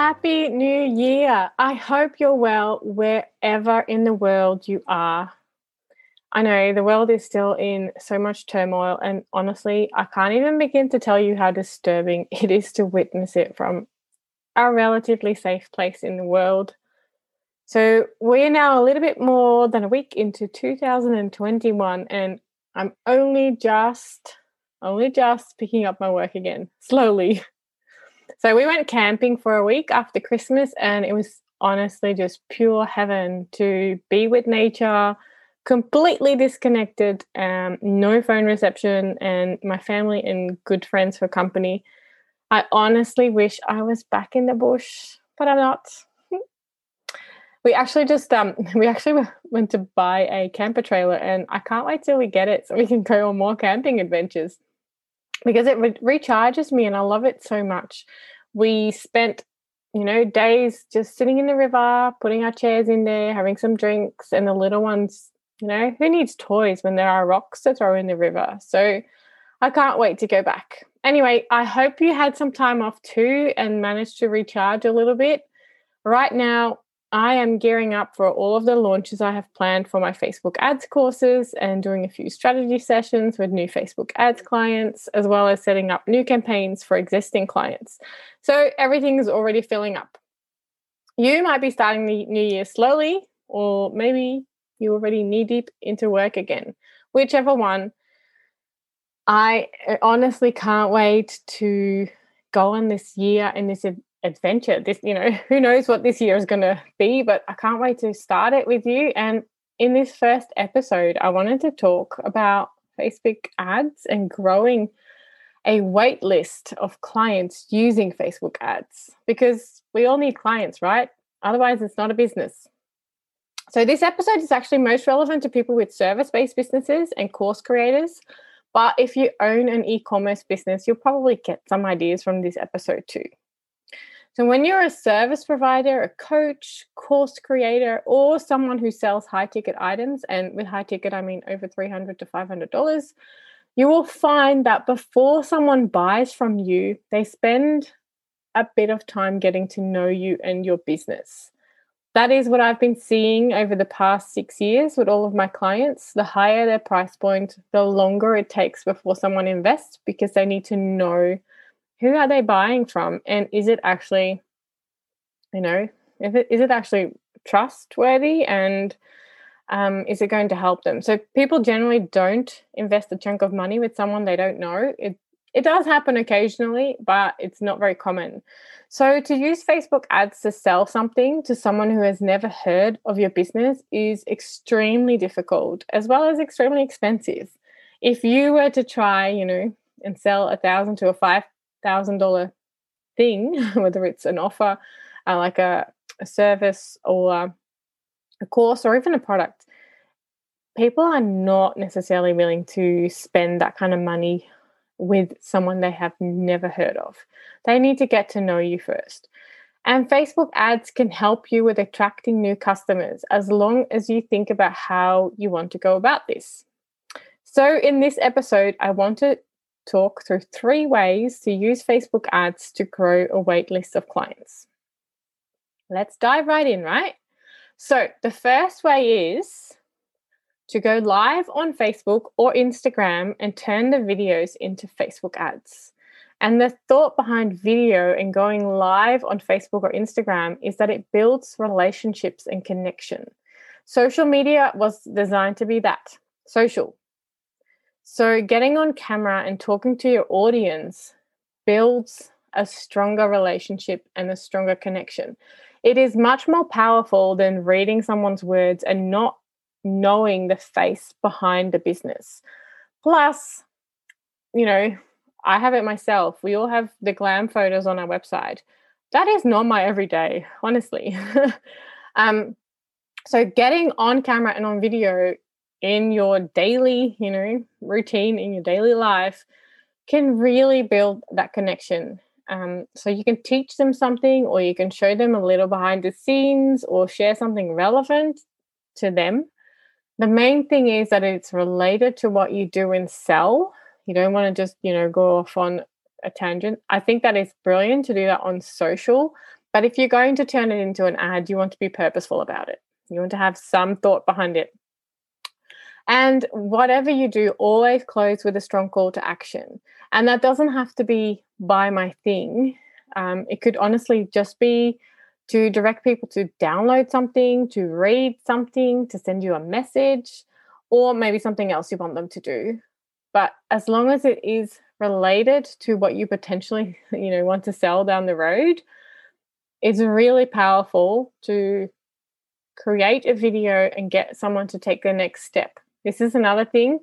Happy New Year. I hope you're well wherever in the world you are. I know the world is still in so much turmoil, and honestly, I can't even begin to tell you how disturbing it is to witness it from a relatively safe place in the world. So, we're now a little bit more than a week into 2021, and I'm only just, only just picking up my work again, slowly. So we went camping for a week after Christmas, and it was honestly just pure heaven to be with nature, completely disconnected, um, no phone reception, and my family and good friends for company. I honestly wish I was back in the bush, but I'm not. we actually just um we actually went to buy a camper trailer and I can't wait till we get it so we can go on more camping adventures because it re- recharges me and I love it so much. We spent, you know, days just sitting in the river, putting our chairs in there, having some drinks, and the little ones, you know, who needs toys when there are rocks to throw in the river? So I can't wait to go back. Anyway, I hope you had some time off too and managed to recharge a little bit. Right now, I am gearing up for all of the launches I have planned for my Facebook ads courses and doing a few strategy sessions with new Facebook ads clients, as well as setting up new campaigns for existing clients. So everything is already filling up. You might be starting the new year slowly, or maybe you're already knee deep into work again. Whichever one, I uh, honestly can't wait to go on this year and this adventure. This, you know, who knows what this year is going to be, but I can't wait to start it with you. And in this first episode, I wanted to talk about Facebook ads and growing a wait list of clients using Facebook ads because we all need clients, right? Otherwise, it's not a business. So, this episode is actually most relevant to people with service based businesses and course creators. But if you own an e commerce business, you'll probably get some ideas from this episode too. So, when you're a service provider, a coach, course creator, or someone who sells high ticket items, and with high ticket, I mean over 300 to $500, you will find that before someone buys from you, they spend a bit of time getting to know you and your business. That is what I've been seeing over the past six years with all of my clients. The higher their price point, the longer it takes before someone invests because they need to know who are they buying from? And is it actually you know if it is it actually trustworthy? And um, is it going to help them? So people generally don't invest a chunk of money with someone they don't know. It it does happen occasionally but it's not very common. So to use facebook ads to sell something to someone who has never heard of your business is extremely difficult as well as extremely expensive. If you were to try you know and sell a thousand to a five thousand dollar thing, whether it's an offer, uh, like a, a service or a course or even a product, people are not necessarily willing to spend that kind of money with someone they have never heard of. They need to get to know you first. And Facebook ads can help you with attracting new customers as long as you think about how you want to go about this. So, in this episode, I want to talk through three ways to use Facebook ads to grow a waitlist of clients. Let's dive right in, right? So, the first way is to go live on Facebook or Instagram and turn the videos into Facebook ads. And the thought behind video and going live on Facebook or Instagram is that it builds relationships and connection. Social media was designed to be that social. So, getting on camera and talking to your audience builds a stronger relationship and a stronger connection. It is much more powerful than reading someone's words and not knowing the face behind the business. Plus, you know, I have it myself. We all have the glam photos on our website. that is not my everyday, honestly. um, so getting on camera and on video in your daily, you know, routine in your daily life can really build that connection. Um, so you can teach them something, or you can show them a little behind the scenes, or share something relevant to them. The main thing is that it's related to what you do and sell. You don't want to just, you know, go off on a tangent. I think that is brilliant to do that on social. But if you're going to turn it into an ad, you want to be purposeful about it. You want to have some thought behind it. And whatever you do, always close with a strong call to action. And that doesn't have to be buy my thing. Um, it could honestly just be to direct people to download something, to read something, to send you a message, or maybe something else you want them to do. But as long as it is related to what you potentially, you know, want to sell down the road, it's really powerful to create a video and get someone to take the next step. This is another thing.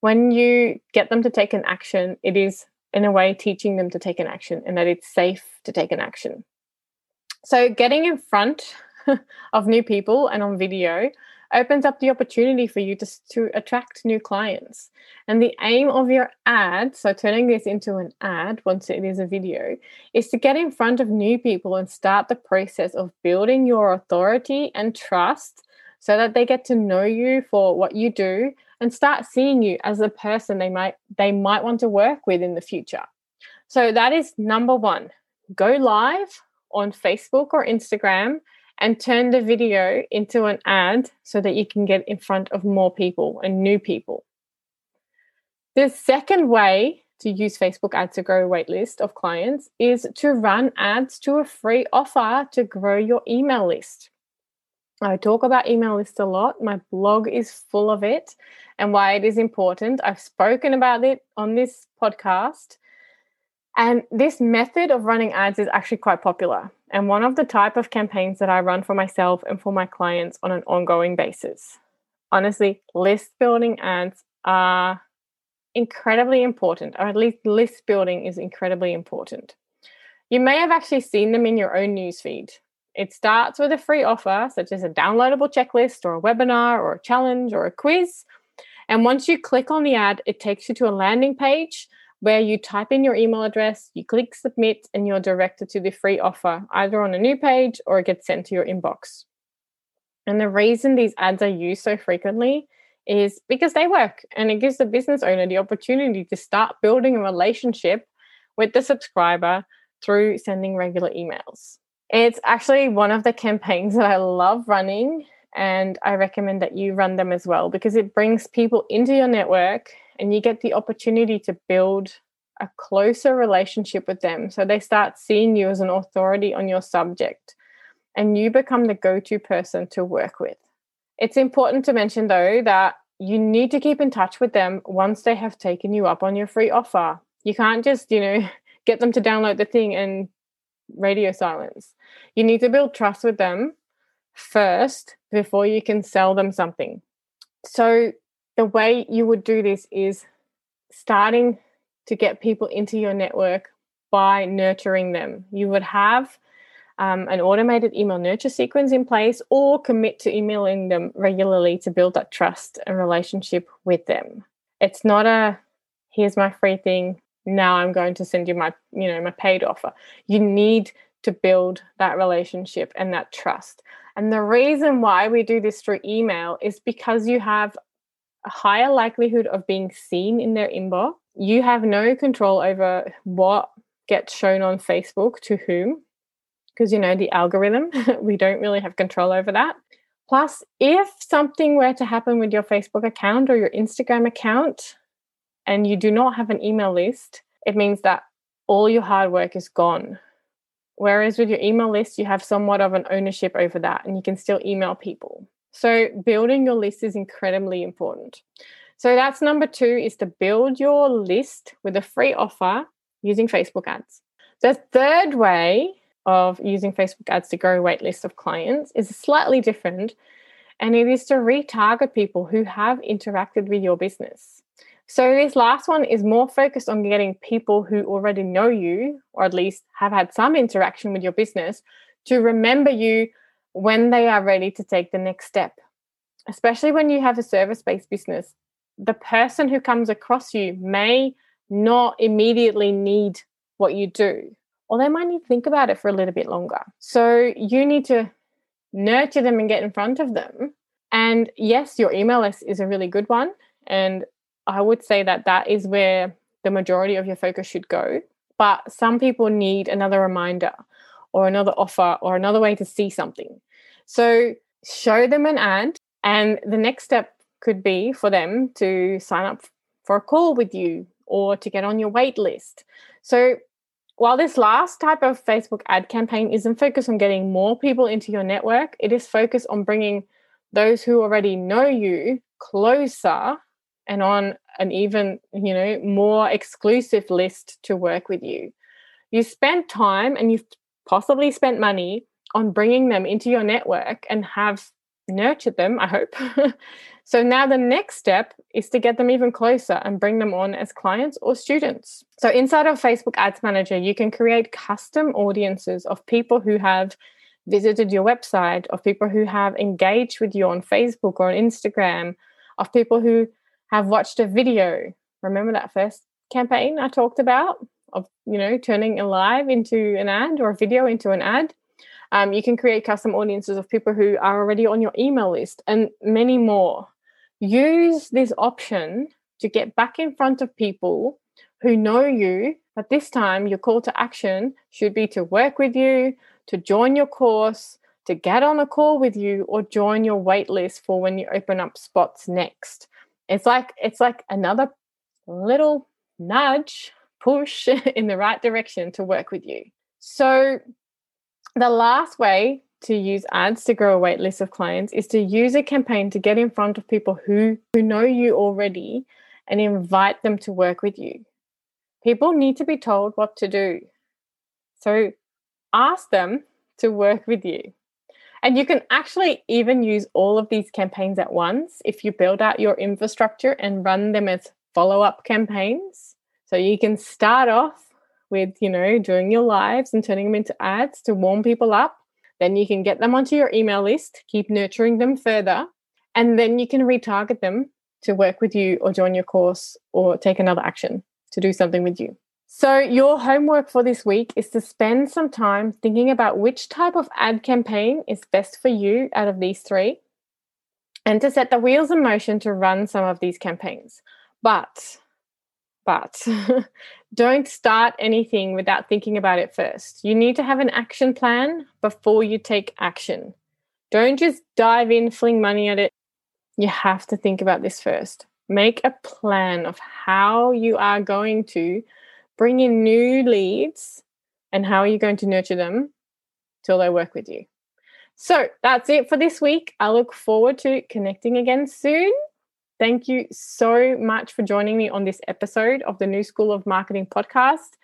When you get them to take an action, it is in a way teaching them to take an action and that it's safe to take an action. So, getting in front of new people and on video opens up the opportunity for you to, to attract new clients. And the aim of your ad, so turning this into an ad once it is a video, is to get in front of new people and start the process of building your authority and trust so that they get to know you for what you do and start seeing you as a person they might they might want to work with in the future. So that is number 1. Go live on Facebook or Instagram and turn the video into an ad so that you can get in front of more people and new people. The second way to use Facebook ads to grow a waitlist of clients is to run ads to a free offer to grow your email list. I talk about email lists a lot. My blog is full of it and why it is important. I've spoken about it on this podcast. And this method of running ads is actually quite popular and one of the type of campaigns that I run for myself and for my clients on an ongoing basis. Honestly, list building ads are incredibly important, or at least list building is incredibly important. You may have actually seen them in your own newsfeed. It starts with a free offer, such as a downloadable checklist, or a webinar, or a challenge, or a quiz. And once you click on the ad, it takes you to a landing page where you type in your email address, you click submit, and you're directed to the free offer, either on a new page or it gets sent to your inbox. And the reason these ads are used so frequently is because they work and it gives the business owner the opportunity to start building a relationship with the subscriber through sending regular emails. It's actually one of the campaigns that I love running, and I recommend that you run them as well because it brings people into your network and you get the opportunity to build a closer relationship with them. So they start seeing you as an authority on your subject and you become the go to person to work with. It's important to mention, though, that you need to keep in touch with them once they have taken you up on your free offer. You can't just, you know, get them to download the thing and radio silence. You need to build trust with them first before you can sell them something. So the way you would do this is starting to get people into your network by nurturing them. You would have um, an automated email nurture sequence in place or commit to emailing them regularly to build that trust and relationship with them. It's not a here's my free thing, now I'm going to send you my, you know, my paid offer. You need to build that relationship and that trust. And the reason why we do this through email is because you have a higher likelihood of being seen in their inbox. You have no control over what gets shown on Facebook to whom, because you know the algorithm, we don't really have control over that. Plus, if something were to happen with your Facebook account or your Instagram account and you do not have an email list, it means that all your hard work is gone. Whereas with your email list, you have somewhat of an ownership over that and you can still email people. So building your list is incredibly important. So that's number two is to build your list with a free offer using Facebook ads. The third way of using Facebook ads to grow a wait list of clients is slightly different, and it is to retarget people who have interacted with your business. So, this last one is more focused on getting people who already know you, or at least have had some interaction with your business, to remember you when they are ready to take the next step. Especially when you have a service based business, the person who comes across you may not immediately need what you do, or they might need to think about it for a little bit longer. So, you need to nurture them and get in front of them. And yes, your email list is a really good one. And I would say that that is where the majority of your focus should go. But some people need another reminder or another offer or another way to see something. So show them an ad. And the next step could be for them to sign up for a call with you or to get on your wait list. So while this last type of Facebook ad campaign isn't focused on getting more people into your network, it is focused on bringing those who already know you closer and on an even, you know, more exclusive list to work with you. You spent time and you've possibly spent money on bringing them into your network and have nurtured them, I hope. so now the next step is to get them even closer and bring them on as clients or students. So inside of Facebook Ads Manager, you can create custom audiences of people who have visited your website, of people who have engaged with you on Facebook or on Instagram, of people who have watched a video. Remember that first campaign I talked about of, you know, turning a live into an ad or a video into an ad? Um, you can create custom audiences of people who are already on your email list and many more. Use this option to get back in front of people who know you, but this time your call to action should be to work with you, to join your course, to get on a call with you, or join your waitlist for when you open up spots next. It's like it's like another little nudge, push in the right direction to work with you. So the last way to use ads to grow a wait list of clients is to use a campaign to get in front of people who who know you already and invite them to work with you. People need to be told what to do. So ask them to work with you. And you can actually even use all of these campaigns at once if you build out your infrastructure and run them as follow up campaigns. So you can start off with, you know, doing your lives and turning them into ads to warm people up. Then you can get them onto your email list, keep nurturing them further, and then you can retarget them to work with you or join your course or take another action to do something with you. So, your homework for this week is to spend some time thinking about which type of ad campaign is best for you out of these three and to set the wheels in motion to run some of these campaigns. But, but don't start anything without thinking about it first. You need to have an action plan before you take action. Don't just dive in, fling money at it. You have to think about this first. Make a plan of how you are going to bring in new leads and how are you going to nurture them till they work with you. So that's it for this week. I look forward to connecting again soon. Thank you so much for joining me on this episode of the New School of Marketing podcast.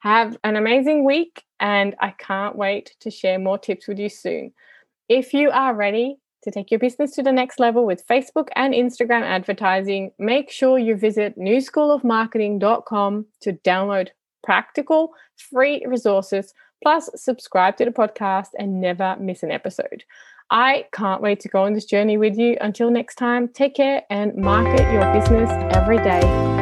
Have an amazing week, and I can't wait to share more tips with you soon. If you are ready to take your business to the next level with Facebook and Instagram advertising, make sure you visit newschoolofmarketing.com to download practical, free resources, plus subscribe to the podcast and never miss an episode. I can't wait to go on this journey with you. Until next time, take care and market your business every day.